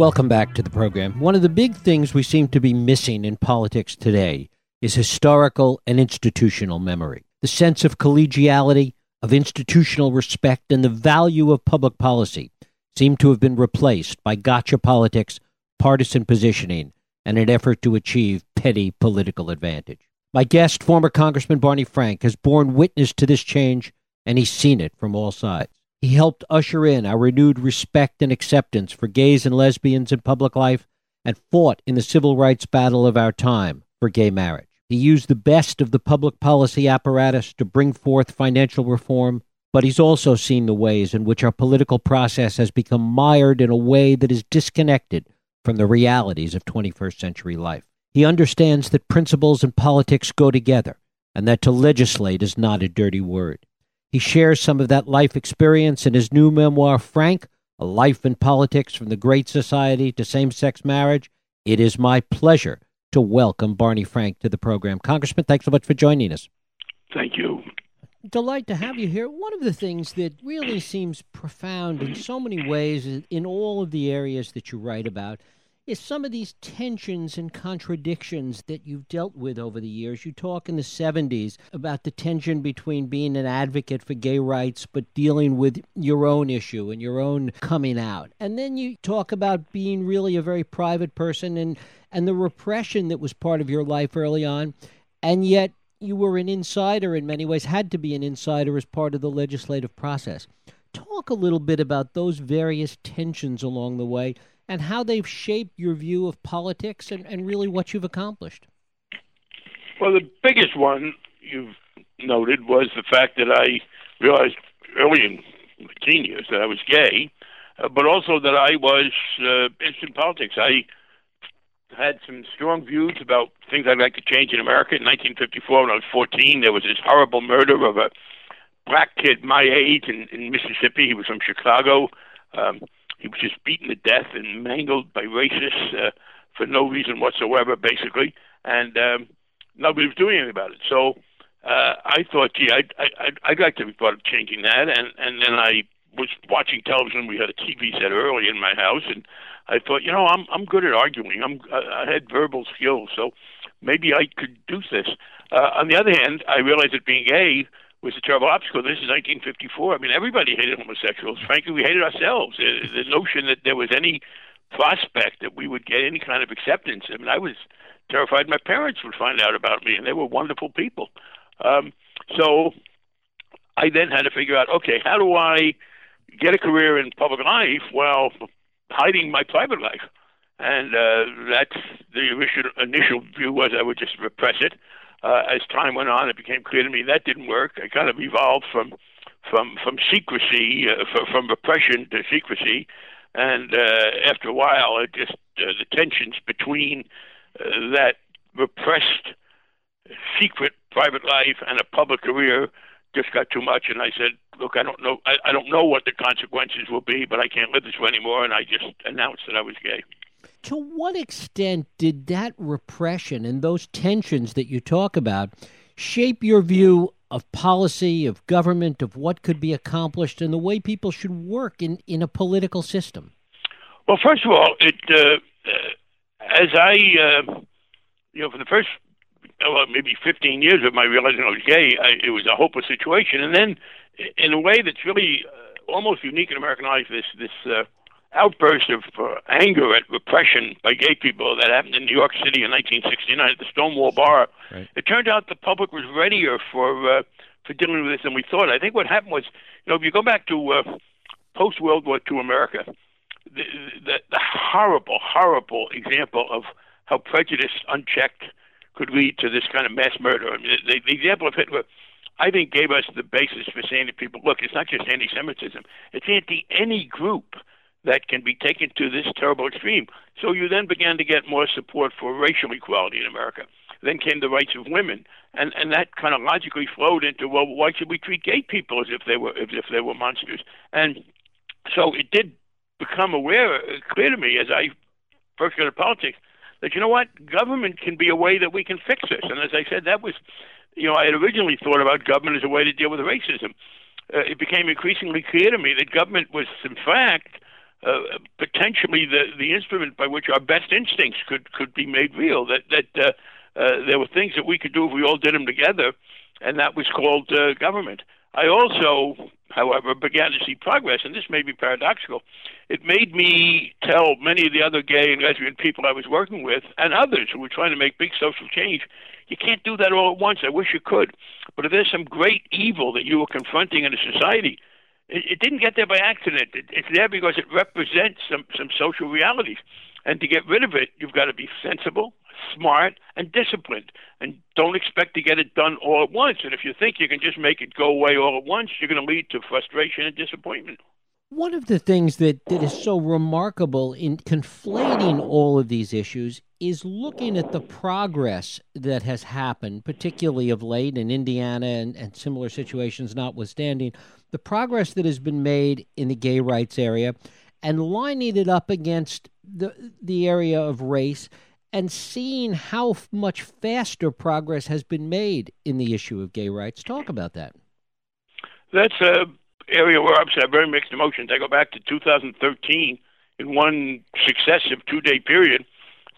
Welcome back to the program. One of the big things we seem to be missing in politics today is historical and institutional memory. The sense of collegiality, of institutional respect, and the value of public policy seem to have been replaced by gotcha politics, partisan positioning, and an effort to achieve petty political advantage. My guest, former Congressman Barney Frank, has borne witness to this change, and he's seen it from all sides. He helped usher in our renewed respect and acceptance for gays and lesbians in public life and fought in the civil rights battle of our time for gay marriage. He used the best of the public policy apparatus to bring forth financial reform, but he's also seen the ways in which our political process has become mired in a way that is disconnected from the realities of 21st century life. He understands that principles and politics go together and that to legislate is not a dirty word. He shares some of that life experience in his new memoir, Frank A Life in Politics from the Great Society to Same Sex Marriage. It is my pleasure to welcome Barney Frank to the program. Congressman, thanks so much for joining us. Thank you. Delight to have you here. One of the things that really seems profound in so many ways in all of the areas that you write about is some of these tensions and contradictions that you've dealt with over the years. You talk in the 70s about the tension between being an advocate for gay rights but dealing with your own issue and your own coming out. And then you talk about being really a very private person and and the repression that was part of your life early on. And yet you were an insider in many ways, had to be an insider as part of the legislative process. Talk a little bit about those various tensions along the way and how they've shaped your view of politics and, and really what you've accomplished. Well, the biggest one you've noted was the fact that I realized early in my teen years that I was gay, uh, but also that I was uh, interested in politics. I had some strong views about things I'd like to change in America. In 1954, when I was 14, there was this horrible murder of a black kid my age in, in Mississippi. He was from Chicago. Um, he was just beaten to death and mangled by racists uh, for no reason whatsoever, basically, and um, nobody was doing anything about it. So uh, I thought, gee, I'd, I'd, I'd like to be part of changing that, and and then I was watching television. We had a TV set early in my house, and I thought, you know, I'm I'm good at arguing. I'm I had verbal skills, so maybe I could do this. Uh, on the other hand, I realized that being gay was a terrible obstacle. This is 1954. I mean, everybody hated homosexuals. Frankly, we hated ourselves. The, notion that there was any prospect that we would get any kind of acceptance. I mean, I was terrified my parents would find out about me, and they were wonderful people. Um, so I then had to figure out, okay, how do I get a career in public life while hiding my private life? And uh, that's the initial, initial view was I would just repress it uh, as time went on, it became clear to me that didn't work. I kind of evolved from from from secrecy, uh, from repression to secrecy, and uh, after a while, it just uh, the tensions between uh, that repressed, secret private life and a public career just got too much. And I said, "Look, I don't know. I, I don't know what the consequences will be, but I can't live this way anymore." And I just announced that I was gay to what extent did that repression and those tensions that you talk about shape your view of policy, of government, of what could be accomplished, and the way people should work in, in a political system? Well, first of all, it uh, uh, as I, uh, you know, for the first well, maybe 15 years of my realizing I was gay, I, it was a hopeless situation, and then in a way that's really uh, almost unique in American life, this this uh, outburst of uh, anger at repression by gay people that happened in New York City in 1969 at the Stonewall Bar. Right. It turned out the public was readier for uh, for dealing with this than we thought. I think what happened was, you know, if you go back to uh, post World War II America, the, the, the horrible, horrible example of how prejudice unchecked could lead to this kind of mass murder. I mean, the, the example of Hitler. I think gave us the basis for saying to people, look, it's not just anti-Semitism; it's anti any group that can be taken to this terrible extreme. So you then began to get more support for racial equality in America. Then came the rights of women, and and that kind of logically flowed into well, why should we treat gay people as if they were as if they were monsters? And so it did become aware clear to me as I first got into politics that you know what government can be a way that we can fix this. And as I said, that was you know I had originally thought about government as a way to deal with racism. Uh, it became increasingly clear to me that government was in fact uh, potentially the the instrument by which our best instincts could could be made real. That that uh, uh, there were things that we could do if we all did them together, and that was called uh, government. I also, however, began to see progress, and this may be paradoxical. It made me tell many of the other gay and lesbian people I was working with, and others who were trying to make big social change, you can't do that all at once. I wish you could. But if there's some great evil that you are confronting in a society, it, it didn't get there by accident. It, it's there because it represents some, some social realities. And to get rid of it, you've got to be sensible, smart, and disciplined. And don't expect to get it done all at once. And if you think you can just make it go away all at once, you're going to lead to frustration and disappointment. One of the things that, that is so remarkable in conflating all of these issues is looking at the progress that has happened, particularly of late in Indiana and, and similar situations notwithstanding, the progress that has been made in the gay rights area and lining it up against the the area of race and seeing how much faster progress has been made in the issue of gay rights. Talk about that. That's a area where I've had very mixed emotions. I go back to 2013. In one successive two-day period,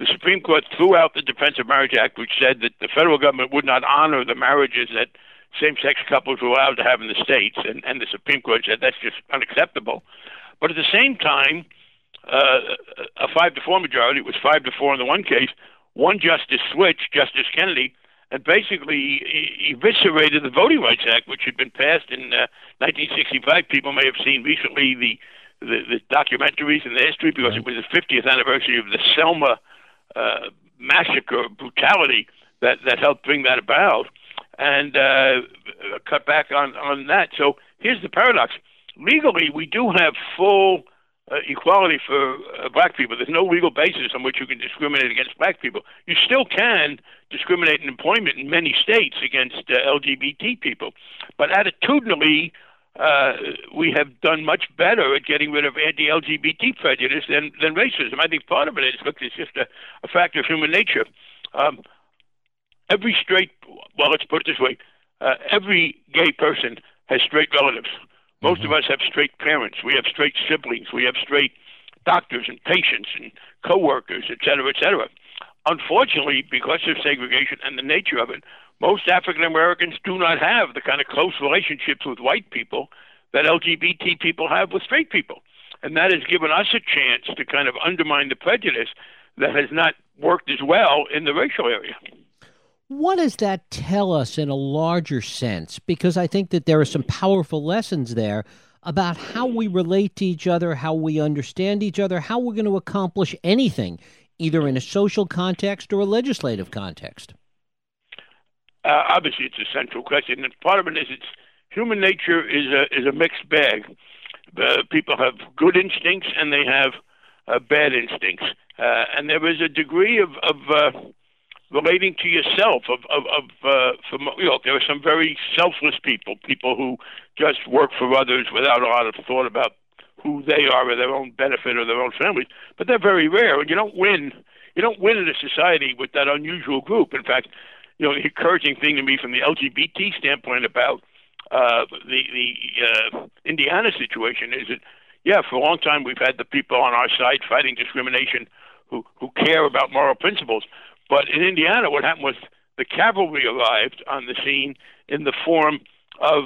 the Supreme Court threw out the Defense of Marriage Act, which said that the federal government would not honor the marriages that same-sex couples were allowed to have in the states, and, and the Supreme Court said that's just unacceptable. But at the same time, uh, a five to four majority. It was five to four in the one case. One justice switched, Justice Kennedy, and basically eviscerated the Voting Rights Act, which had been passed in uh, 1965. People may have seen recently the, the, the documentaries and the history because it was the 50th anniversary of the Selma uh, massacre brutality that, that helped bring that about, and uh, cut back on, on that. So here's the paradox. Legally, we do have full uh, equality for uh, black people. There's no legal basis on which you can discriminate against black people. You still can discriminate in employment in many states against uh, LGBT people, but attitudinally, uh, we have done much better at getting rid of anti-LGBT prejudice than, than racism. I think part of it is look, it's just a, a factor of human nature. Um, every straight, well, let's put it this way: uh, every gay person has straight relatives. Most mm-hmm. of us have straight parents. We have straight siblings. We have straight doctors and patients and coworkers, et cetera, et cetera. Unfortunately, because of segregation and the nature of it, most African Americans do not have the kind of close relationships with white people that LGBT people have with straight people. And that has given us a chance to kind of undermine the prejudice that has not worked as well in the racial area. What does that tell us in a larger sense? Because I think that there are some powerful lessons there about how we relate to each other, how we understand each other, how we're going to accomplish anything, either in a social context or a legislative context. Uh, obviously, it's a central question, and part of it is it's human nature is a is a mixed bag. Uh, people have good instincts and they have uh, bad instincts, uh, and there is a degree of of uh, relating to yourself. Of of, of uh, from, you know, there are some very selfless people, people who just work for others without a lot of thought about who they are or their own benefit or their own families. But they're very rare, and you don't win. You don't win in a society with that unusual group. In fact, you know, encouraging thing to me from the LGBT standpoint about uh, the the uh, Indiana situation is that, yeah, for a long time we've had the people on our side fighting discrimination who who care about moral principles. But in Indiana, what happened was the cavalry arrived on the scene in the form of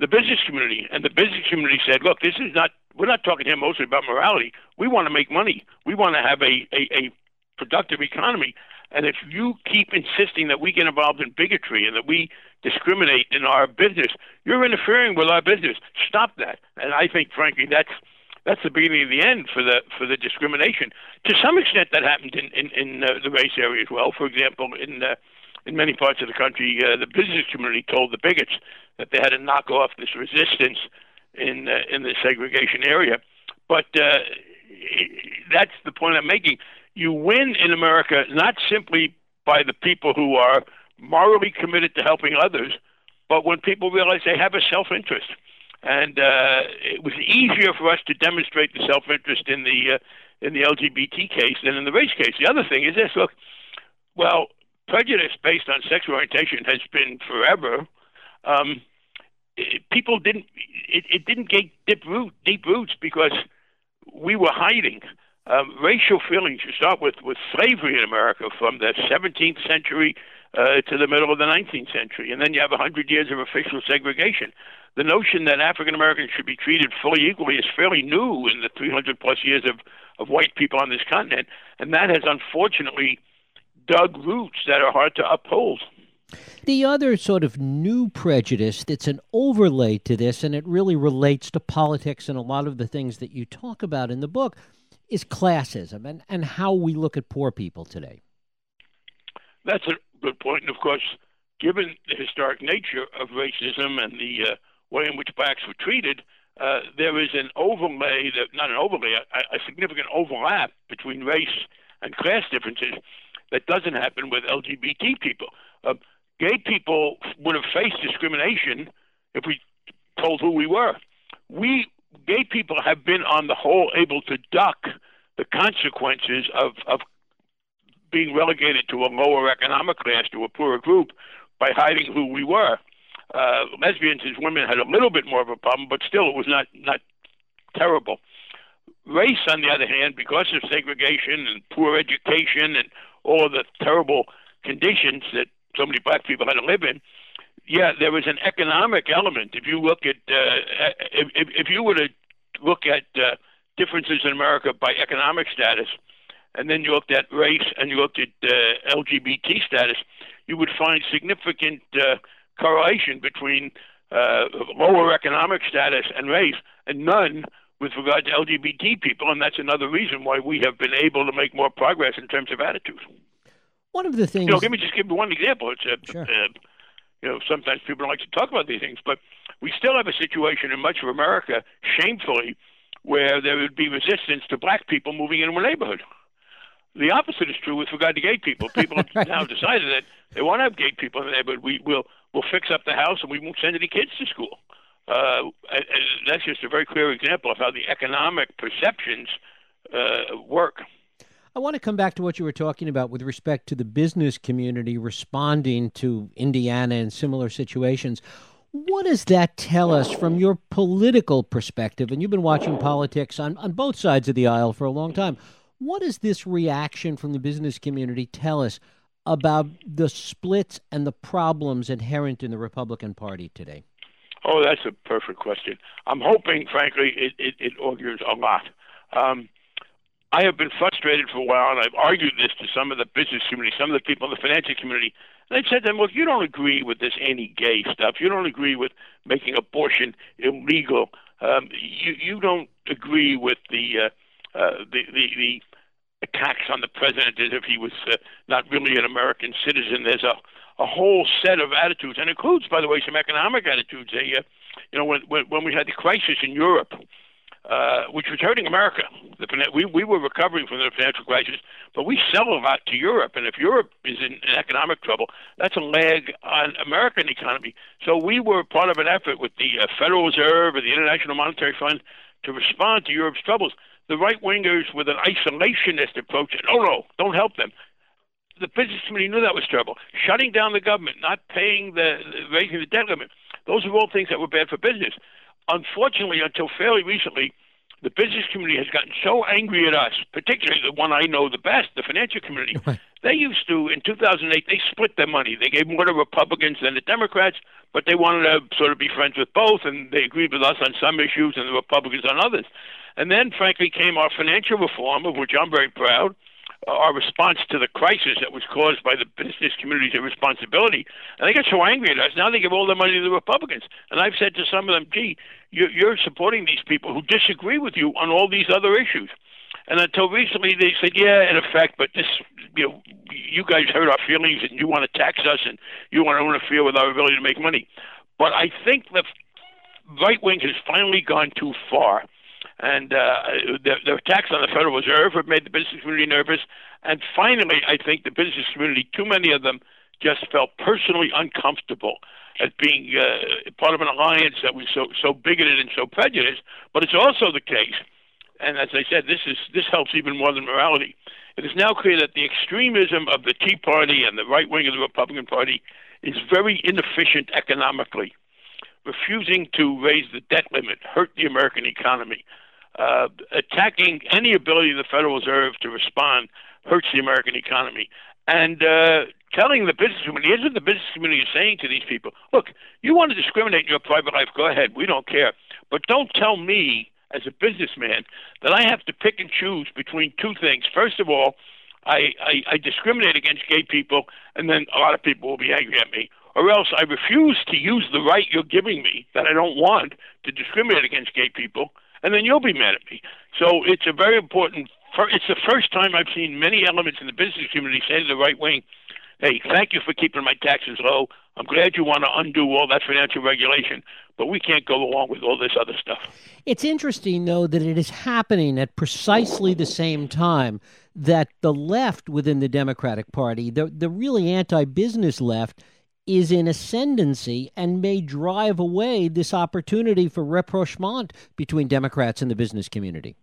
the business community, and the business community said, "Look, this is not. We're not talking here mostly about morality. We want to make money. We want to have a, a, a productive economy. And if you keep insisting that we get involved in bigotry and that we discriminate in our business, you're interfering with our business. Stop that. And I think, frankly, that's that's the beginning of the end for the for the discrimination. To some extent, that happened in in, in uh, the race area as well. For example, in uh, in many parts of the country, uh, the business community told the bigots that they had to knock off this resistance in uh, in the segregation area. But uh, that's the point I'm making. You win in America not simply by the people who are morally committed to helping others, but when people realize they have a self interest and uh, it was easier for us to demonstrate the self-interest in the uh, in the LGBT case than in the race case. The other thing is this: look, well, prejudice based on sexual orientation has been forever. Um, it, people didn't it, it didn't get deep root deep roots because we were hiding um, racial feelings. You start with, with slavery in America from the 17th century uh, to the middle of the 19th century, and then you have 100 years of official segregation. The notion that African Americans should be treated fully equally is fairly new in the 300 plus years of, of white people on this continent, and that has unfortunately dug roots that are hard to uphold. The other sort of new prejudice that's an overlay to this, and it really relates to politics and a lot of the things that you talk about in the book, is classism and, and how we look at poor people today. That's a good point. And of course, given the historic nature of racism and the uh, way in which blacks were treated, uh, there is an overlay, that, not an overlay, a, a significant overlap between race and class differences that doesn't happen with LGBT people. Uh, gay people would have faced discrimination if we told who we were. We gay people have been on the whole able to duck the consequences of, of being relegated to a lower economic class, to a poorer group, by hiding who we were. Uh, lesbians as women had a little bit more of a problem, but still it was not, not terrible. Race, on the other hand, because of segregation and poor education and all of the terrible conditions that so many black people had to live in, yeah, there was an economic element. If you look at, uh, if, if, if you were to look at uh, differences in America by economic status, and then you looked at race and you looked at uh, LGBT status, you would find significant uh, correlation between uh, lower economic status and race, and none with regard to LGBT people. And that's another reason why we have been able to make more progress in terms of attitudes. One of the things. You know, let me just give you one example. It's a, sure. uh, you know, sometimes people don't like to talk about these things, but we still have a situation in much of America, shamefully, where there would be resistance to black people moving into a neighborhood. The opposite is true with regard to gay people. People have right. now decided that they want to have gay people in the neighborhood. We will we'll fix up the house and we won't send any kids to school. Uh, and, and that's just a very clear example of how the economic perceptions uh, work. I want to come back to what you were talking about with respect to the business community responding to Indiana and similar situations. What does that tell us from your political perspective? And you've been watching politics on, on both sides of the aisle for a long time. What does this reaction from the business community tell us about the splits and the problems inherent in the Republican Party today? Oh, that's a perfect question. I'm hoping, frankly, it, it, it augurs a lot. Um, I have been frustrated for a while, and I've argued this to some of the business community, some of the people in the financial community. And I've said to them, look, you don't agree with this anti-gay stuff. You don't agree with making abortion illegal. Um, you you don't agree with the uh, uh, the, the the attacks on the president as if he was uh, not really an American citizen. There's a a whole set of attitudes, and includes, by the way, some economic attitudes. They, uh, you know, when, when when we had the crisis in Europe, uh, which was hurting America. The, we, we were recovering from the financial crisis, but we sell a lot to Europe, and if Europe is in, in economic trouble, that's a lag on American economy. So we were part of an effort with the uh, Federal Reserve and the International Monetary Fund to respond to Europe's troubles. The right wingers with an isolationist approach said, "Oh no, don't help them." The business community knew that was trouble. Shutting down the government, not paying the raising the debt limit, those are all things that were bad for business unfortunately, until fairly recently, the business community has gotten so angry at us, particularly the one I know the best, the financial community. They used to, in 2008, they split their money. They gave more to Republicans than the Democrats, but they wanted to sort of be friends with both, and they agreed with us on some issues and the Republicans on others. And then, frankly, came our financial reform, of which I'm very proud our response to the crisis that was caused by the business community's irresponsibility. And they got so angry at us. Now they give all their money to the Republicans. And I've said to some of them, gee, you're supporting these people who disagree with you on all these other issues. And until recently, they said, yeah, in effect, but this, you know, you guys hurt our feelings and you want to tax us and you want to interfere with our ability to make money. But I think the right wing has finally gone too far and uh, the, the attacks on the Federal Reserve have made the business community nervous. And finally, I think the business community, too many of them, just felt personally uncomfortable as being uh, part of an alliance that was so so bigoted and so prejudiced. But it's also the case, and as I said, this is this helps even more than morality. It is now clear that the extremism of the Tea Party and the right wing of the Republican Party is very inefficient economically. Refusing to raise the debt limit hurt the American economy uh, attacking any ability of the Federal Reserve to respond hurts the American economy. And uh, telling the business community, here's what the business community is saying to these people look, you want to discriminate in your private life, go ahead. We don't care. But don't tell me, as a businessman, that I have to pick and choose between two things. First of all, I, I, I discriminate against gay people, and then a lot of people will be angry at me. Or else I refuse to use the right you're giving me that I don't want to discriminate against gay people, and then you'll be mad at me. So it's a very important. It's the first time I've seen many elements in the business community say to the right wing, hey, thank you for keeping my taxes low. I'm glad you want to undo all that financial regulation, but we can't go along with all this other stuff. It's interesting, though, that it is happening at precisely the same time that the left within the Democratic Party, the, the really anti business left, is in ascendancy and may drive away this opportunity for rapprochement between Democrats and the business community.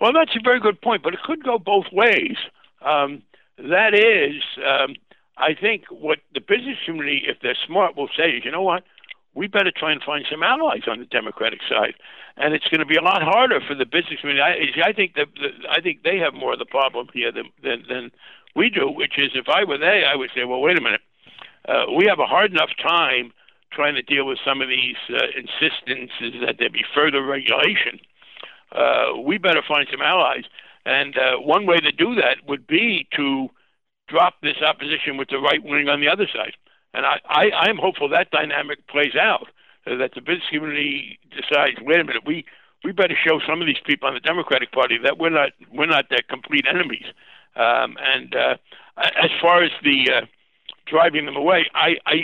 Well, that's a very good point, but it could go both ways. Um, that is, um, I think what the business community, if they're smart, will say is, you know what, we better try and find some allies on the Democratic side, and it's going to be a lot harder for the business community. I, I think that I think they have more of the problem here than, than than we do. Which is, if I were they, I would say, well, wait a minute, uh, we have a hard enough time trying to deal with some of these uh, insistences that there be further regulation. Uh, we better find some allies, and uh, one way to do that would be to drop this opposition with the right wing on the other side. And I, I, I'm hopeful that dynamic plays out, uh, that the business community decides, wait a minute, we, we better show some of these people on the Democratic Party that we're not we're not their complete enemies. Um, and uh, as far as the uh, driving them away, I, I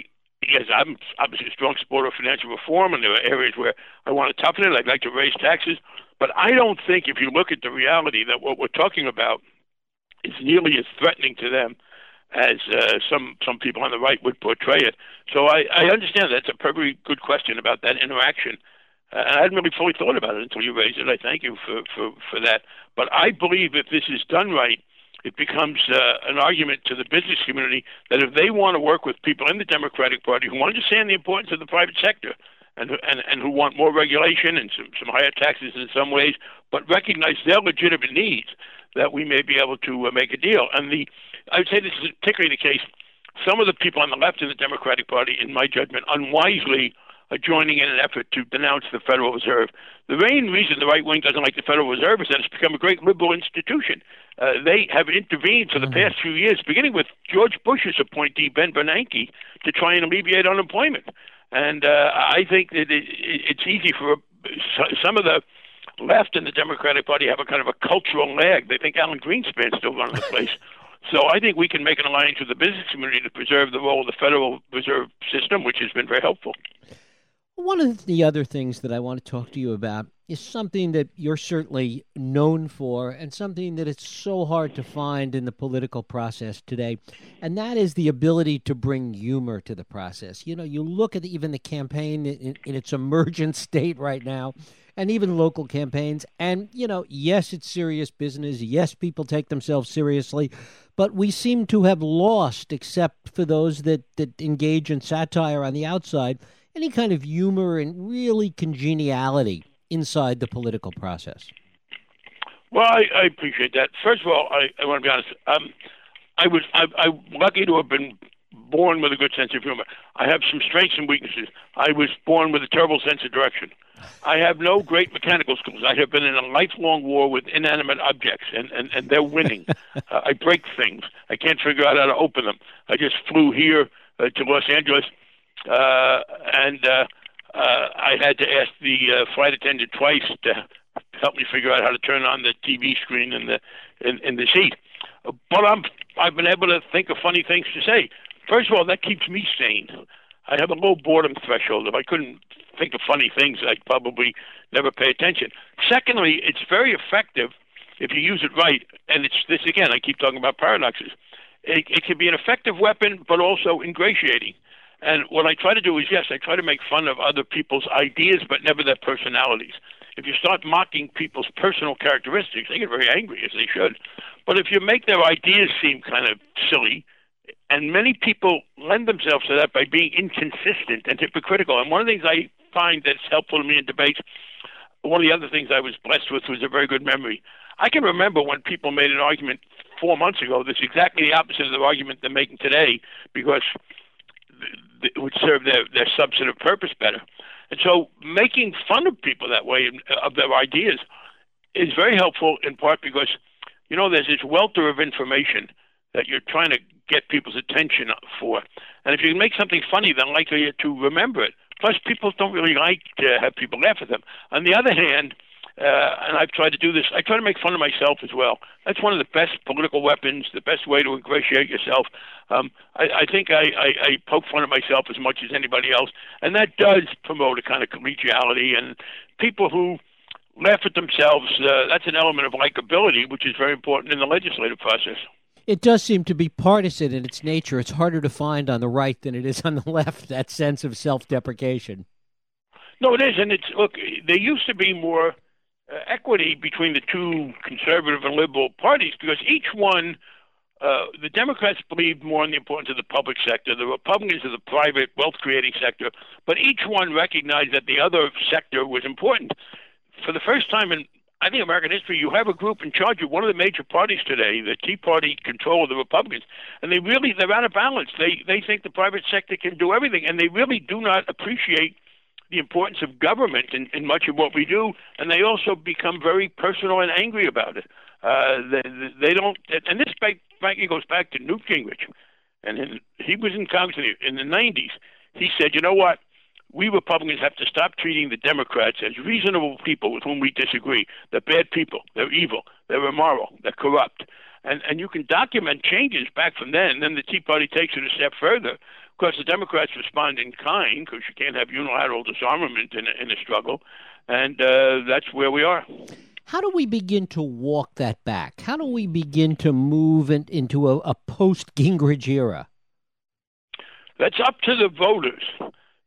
yes, I'm obviously a strong supporter of financial reform, and there are areas where I want to toughen it. I'd like to raise taxes, but I don't think if you look at the reality that what we're talking about is nearly as threatening to them as uh, some some people on the right would portray it. So I, I understand that's a perfectly good question about that interaction. Uh, I hadn't really fully thought about it until you raised it. I thank you for, for, for that. But I believe if this is done right, it becomes uh, an argument to the business community that if they want to work with people in the Democratic Party who understand the importance of the private sector and and, and who want more regulation and some, some higher taxes in some ways, but recognize their legitimate needs, that we may be able to uh, make a deal. And the, I would say this is particularly the case. Some of the people on the left in the Democratic Party, in my judgment, unwisely joining in an effort to denounce the Federal Reserve. The main reason the right wing doesn't like the Federal Reserve is that it's become a great liberal institution. Uh, they have intervened for the mm-hmm. past few years, beginning with George Bush's appointee, Ben Bernanke, to try and alleviate unemployment. And uh, I think that it, it's easy for some of the left in the Democratic Party have a kind of a cultural lag. They think Alan Greenspan's still running the place. so I think we can make an alliance with the business community to preserve the role of the Federal Reserve System, which has been very helpful. One of the other things that I want to talk to you about is something that you're certainly known for and something that it's so hard to find in the political process today. And that is the ability to bring humor to the process. You know, you look at even the campaign in, in its emergent state right now and even local campaigns. And, you know, yes, it's serious business. Yes, people take themselves seriously. But we seem to have lost, except for those that, that engage in satire on the outside, any kind of humor and really congeniality inside the political process. Well, I, I appreciate that. First of all, I, I want to be honest. Um, I was I, I'm lucky to have been born with a good sense of humor. I have some strengths and weaknesses. I was born with a terrible sense of direction. I have no great mechanical skills. I have been in a lifelong war with inanimate objects, and, and, and they're winning. uh, I break things. I can't figure out how to open them. I just flew here uh, to Los Angeles, uh, and uh, uh, I had to ask the uh, flight attendant twice to help me figure out how to turn on the TV screen in the in, in the seat. But I'm I've been able to think of funny things to say. First of all, that keeps me sane. I have a low boredom threshold. If I couldn't think of funny things, I'd probably never pay attention. Secondly, it's very effective if you use it right. And it's this again. I keep talking about paradoxes. It, it can be an effective weapon, but also ingratiating. And what I try to do is, yes, I try to make fun of other people's ideas, but never their personalities. If you start mocking people's personal characteristics, they get very angry, as they should. But if you make their ideas seem kind of silly, and many people lend themselves to that by being inconsistent and hypocritical. And one of the things I find that's helpful to me in debates, one of the other things I was blessed with was a very good memory. I can remember when people made an argument four months ago that's exactly the opposite of the argument they're making today because would serve their, their substantive purpose better. And so making fun of people that way, uh, of their ideas, is very helpful in part because, you know, there's this welter of information that you're trying to get people's attention for. And if you can make something funny, they're likely to remember it. Plus, people don't really like to have people laugh at them. On the other hand, uh, and I've tried to do this. I try to make fun of myself as well. That's one of the best political weapons, the best way to ingratiate yourself. Um, I, I think I, I, I poke fun of myself as much as anybody else, and that does promote a kind of collegiality. And people who laugh at themselves, uh, that's an element of likability, which is very important in the legislative process. It does seem to be partisan in its nature. It's harder to find on the right than it is on the left, that sense of self deprecation. No, it is. And it's, look, there used to be more uh, equity between the two conservative and liberal parties because each one. Uh, the Democrats believed more in the importance of the public sector, the Republicans of the private wealth creating sector, but each one recognized that the other sector was important. For the first time in I think American history, you have a group in charge of one of the major parties today, the Tea Party control of the Republicans, and they really they're out of balance. They they think the private sector can do everything, and they really do not appreciate the importance of government in, in much of what we do, and they also become very personal and angry about it. Uh, they, they don't, and this frankly goes back to Newt Gingrich, and in, he was in Congress in the, in the 90s. He said, you know what? we Republicans have to stop treating the Democrats as reasonable people with whom we disagree. They're bad people. They're evil. They're immoral. They're corrupt. And and you can document changes back from then. And then the Tea Party takes it a step further. Of course, the Democrats respond in kind because you can't have unilateral disarmament in a, in a struggle, and uh, that's where we are. How do we begin to walk that back? How do we begin to move in, into a, a post Gingrich era? That's up to the voters.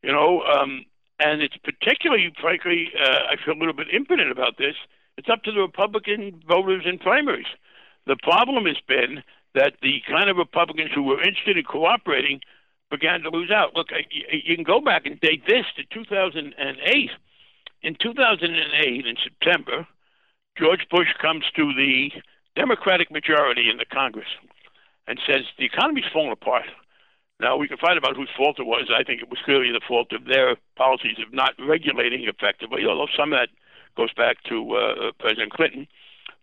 You know, um, and it's particularly, frankly, uh, I feel a little bit impotent about this. It's up to the Republican voters in primaries. The problem has been that the kind of Republicans who were interested in cooperating began to lose out. Look, you can go back and date this to 2008. In 2008, in September, George Bush comes to the Democratic majority in the Congress and says the economy's falling apart. Now, we can fight about whose fault it was. I think it was clearly the fault of their policies of not regulating effectively, although some of that goes back to uh, President Clinton.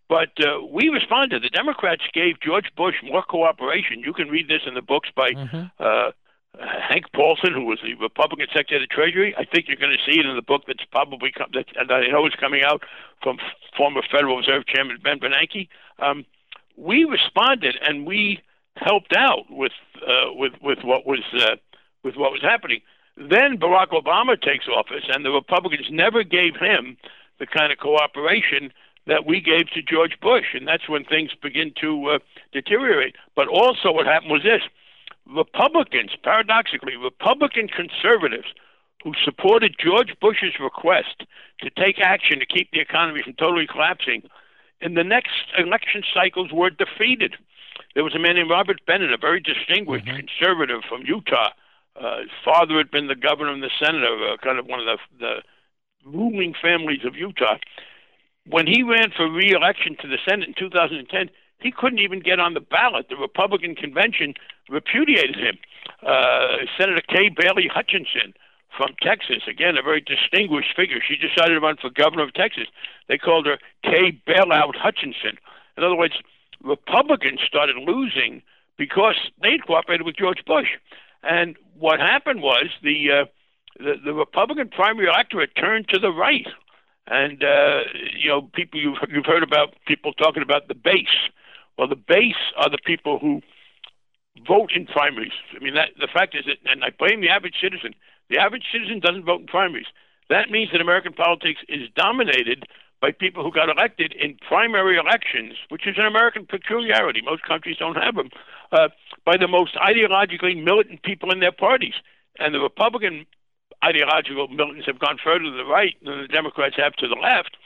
But uh, we responded. The Democrats gave George Bush more cooperation. You can read this in the books by mm-hmm. uh, Hank Paulson, who was the Republican Secretary of the Treasury. I think you're going to see it in the book that's probably come, that, that I know is coming out from former Federal Reserve Chairman Ben Bernanke. Um, we responded, and we helped out with uh, with with what was uh, with what was happening. Then Barack Obama takes office, and the Republicans never gave him the kind of cooperation that we gave to George Bush, and that's when things begin to uh, deteriorate. But also, what happened was this: Republicans, paradoxically, Republican conservatives who supported George Bush's request to take action to keep the economy from totally collapsing, in the next election cycles were defeated. There was a man named Robert Bennett, a very distinguished mm-hmm. conservative from Utah. Uh, his father had been the governor and the senator, uh, kind of one of the, the ruling families of Utah. When he ran for re-election to the Senate in 2010, he couldn't even get on the ballot. The Republican convention repudiated him. Uh, Senator Kay Bailey Hutchinson from Texas, again, a very distinguished figure. She decided to run for governor of Texas. They called her Kay Bailout Hutchinson. In other words, Republicans started losing because they'd cooperated with George Bush. And what happened was the uh, the, the Republican primary electorate turned to the right, and uh, you know people you've you've heard about people talking about the base. Well, the base are the people who vote in primaries. I mean, that the fact is that, and I blame the average citizen. The average citizen doesn't vote in primaries. That means that American politics is dominated by people who got elected in primary elections, which is an American peculiarity. Most countries don't have them, uh, by the most ideologically militant people in their parties. And the Republican ideological militants have gone further to the right than the Democrats have to the left.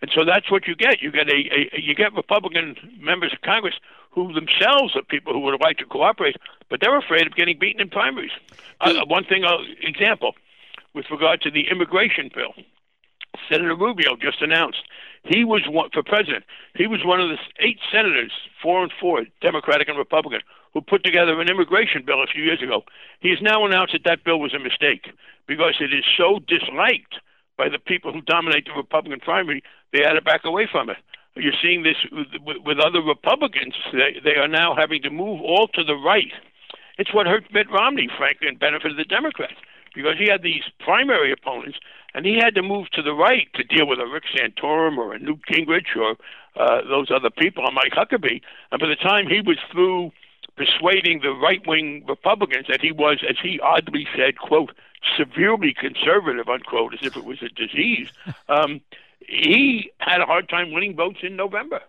And so that's what you get. You get a, a you get Republican members of Congress who themselves are people who would like to cooperate, but they're afraid of getting beaten in primaries. Uh, one thing, uh, example, with regard to the immigration bill, Senator Rubio just announced he was one, for president. He was one of the eight senators, four and four, Democratic and Republican, who put together an immigration bill a few years ago. He has now announced that that bill was a mistake because it is so disliked by the people who dominate the Republican primary, they had to back away from it. You're seeing this with, with other Republicans. They, they are now having to move all to the right. It's what hurt Mitt Romney, frankly, and benefited the Democrats because he had these primary opponents, and he had to move to the right to deal with a Rick Santorum or a Newt Gingrich or uh, those other people, or Mike Huckabee. And by the time he was through persuading the right wing Republicans that he was, as he oddly said, quote, severely conservative, unquote, as if it was a disease, um, he had a hard time winning votes in November.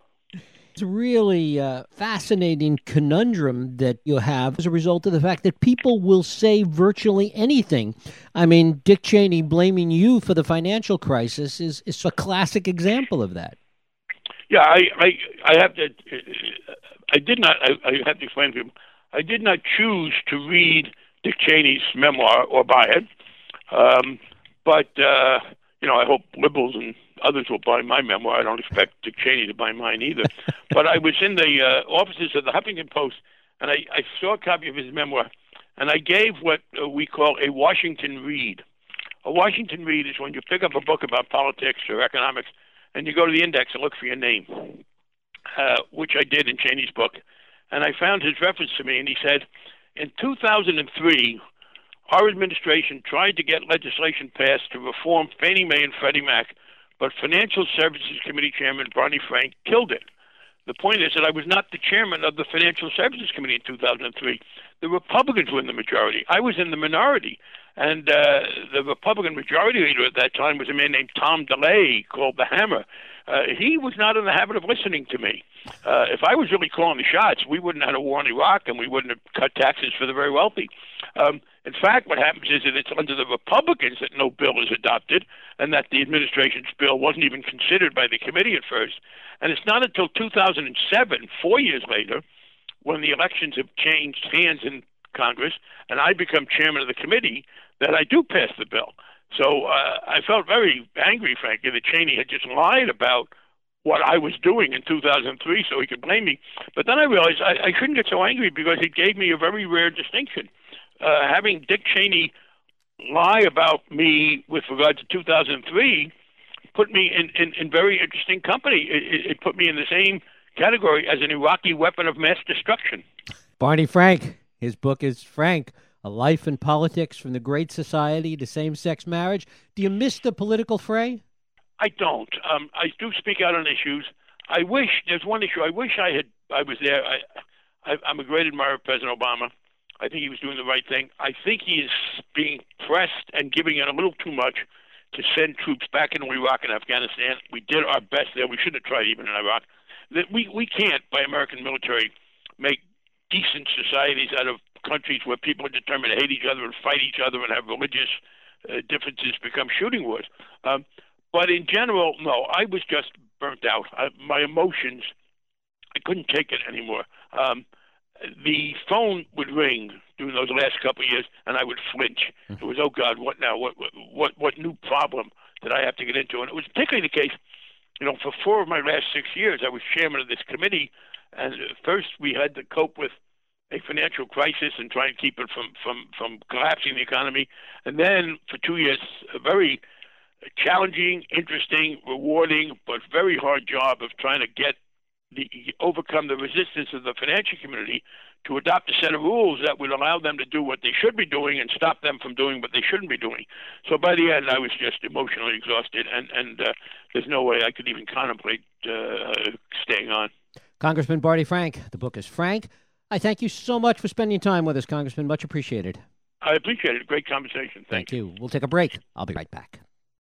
It's a really uh, fascinating conundrum that you have as a result of the fact that people will say virtually anything. I mean, Dick Cheney blaming you for the financial crisis is, is a classic example of that. Yeah, I, I, I have to. I did not. I, I have to explain to him. I did not choose to read Dick Cheney's memoir or buy it, um, but uh, you know, I hope liberals and others will buy my memoir. I don't expect Dick Cheney to buy mine either. but I was in the uh, offices of the Huffington Post, and I, I saw a copy of his memoir, and I gave what uh, we call a Washington read. A Washington read is when you pick up a book about politics or economics, and you go to the index and look for your name, uh, which I did in Cheney's book. And I found his reference to me, and he said, in 2003, our administration tried to get legislation passed to reform Fannie Mae and Freddie Mac but Financial Services Committee Chairman Barney Frank killed it. The point is that I was not the chairman of the Financial Services Committee in 2003. The Republicans were in the majority. I was in the minority. And uh, the Republican majority leader at that time was a man named Tom DeLay, called the Hammer. Uh, he was not in the habit of listening to me. Uh, if I was really calling the shots, we wouldn't have had a war in Iraq and we wouldn't have cut taxes for the very wealthy. Um, in fact, what happens is that it's under the Republicans that no bill is adopted and that the administration's bill wasn't even considered by the committee at first. And it's not until 2007, four years later, when the elections have changed hands in Congress and I become chairman of the committee, that I do pass the bill. So uh, I felt very angry, frankly, that Cheney had just lied about what I was doing in 2003 so he could blame me. But then I realized I, I couldn't get so angry because he gave me a very rare distinction. Uh, having Dick Cheney lie about me with regard to 2003 put me in, in, in very interesting company. It, it, put me in the same category as an Iraqi weapon of mass destruction. Barney Frank, his book is Frank a life in politics from the Great Society to same sex marriage. Do you miss the political fray? I don't. Um, I do speak out on issues. I wish there's one issue. I wish I had. I was there. I, I, I'm a great admirer of President Obama. I think he was doing the right thing. I think he is being pressed and giving it a little too much to send troops back into Iraq and Afghanistan. We did our best there. We shouldn't have tried even in Iraq. That we we can't by American military make decent societies out of countries where people are determined to hate each other and fight each other and have religious uh, differences become shooting wars. Um, but in general, no, I was just burnt out. I, my emotions, I couldn't take it anymore. Um, the phone would ring during those last couple of years, and I would flinch. Mm-hmm. It was, oh God, what now? What what what new problem did I have to get into? And it was particularly the case, you know, for four of my last six years, I was chairman of this committee, and first we had to cope with a financial crisis and try and keep it from from from collapsing the economy. And then for two years, a very challenging, interesting, rewarding, but very hard job of trying to get the overcome the resistance of the financial community to adopt a set of rules that would allow them to do what they should be doing and stop them from doing what they shouldn't be doing. So by the end, I was just emotionally exhausted, and and uh, there's no way I could even contemplate uh, staying on. Congressman Barney Frank, the book is Frank I thank you so much for spending time with us, Congressman. Much appreciated. I appreciate it. Great conversation. Thank, thank you. We'll take a break. I'll be right back.